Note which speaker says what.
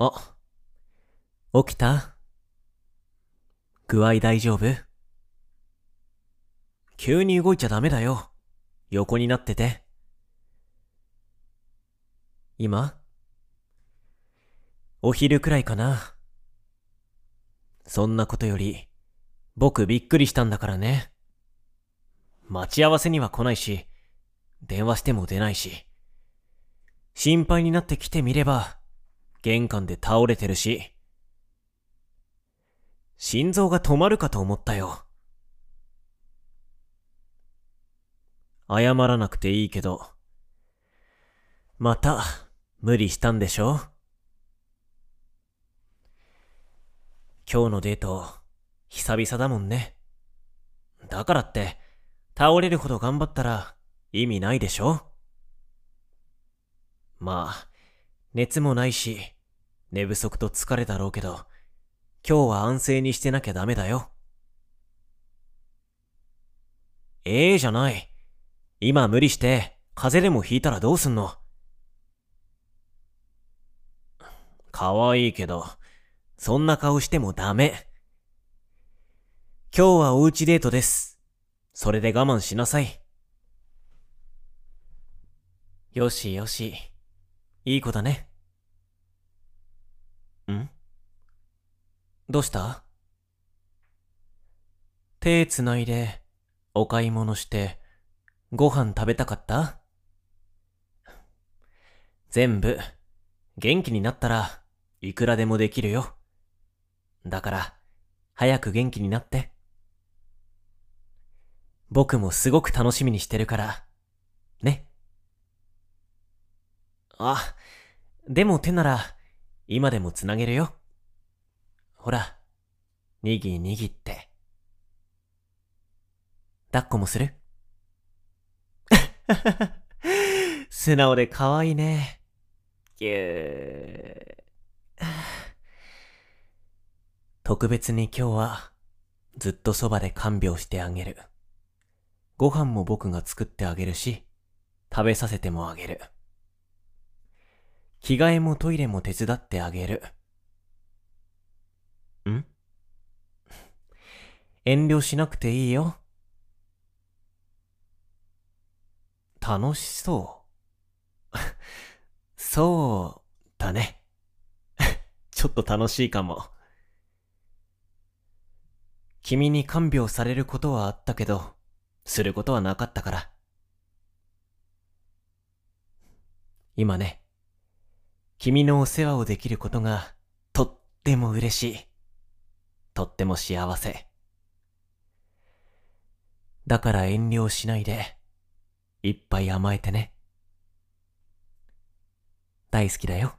Speaker 1: あ、起きた？具合大丈夫？急に動いちゃダメだよ。横になってて。今？お昼くらいかな。そんなことより、僕びっくりしたんだからね。待ち合わせには来ないし、電話しても出ないし。心配になって来てみれば、玄関で倒れてるし。心臓が止まるかと思ったよ。謝らなくていいけど、また、無理したんでしょ？今日のデート、久々だもんね。だからって、倒れるほど頑張ったら意味ないでしょ？まあ、熱もないし、寝不足と疲れだろうけど、今日は安静にしてなきゃダメだよ。ええじゃない。今無理して、風邪でもひいたらどうすんの？かわいいけど、そんな顔してもダメ。今日はおうちデートです。それで我慢しなさい。よしよし。いい子だね。んどうした？手つないで、お買い物して、ご飯食べたかった？全部、元気になったらいくらでもできるよ。だから、早く元気になって。僕もすごく楽しみにしてるから、ね。あ、でも手なら、今でもつなげるよ。ほら、にぎにぎって。抱っこもする？素直で可愛いね。ぎゅー。特別に今日はずっとそばで看病してあげる。ご飯も僕が作ってあげるし、食べさせてもあげる。着替えもトイレも手伝ってあげる。ん遠慮しなくていいよ。楽しそう。そうだね。ちょっと楽しいかも。君に看病されることはあったけど、することはなかったから。今ね、君のお世話をできることがとっても嬉しい。とっても幸せ。だから遠慮しないで、いっぱい甘えてね。大好きだよ。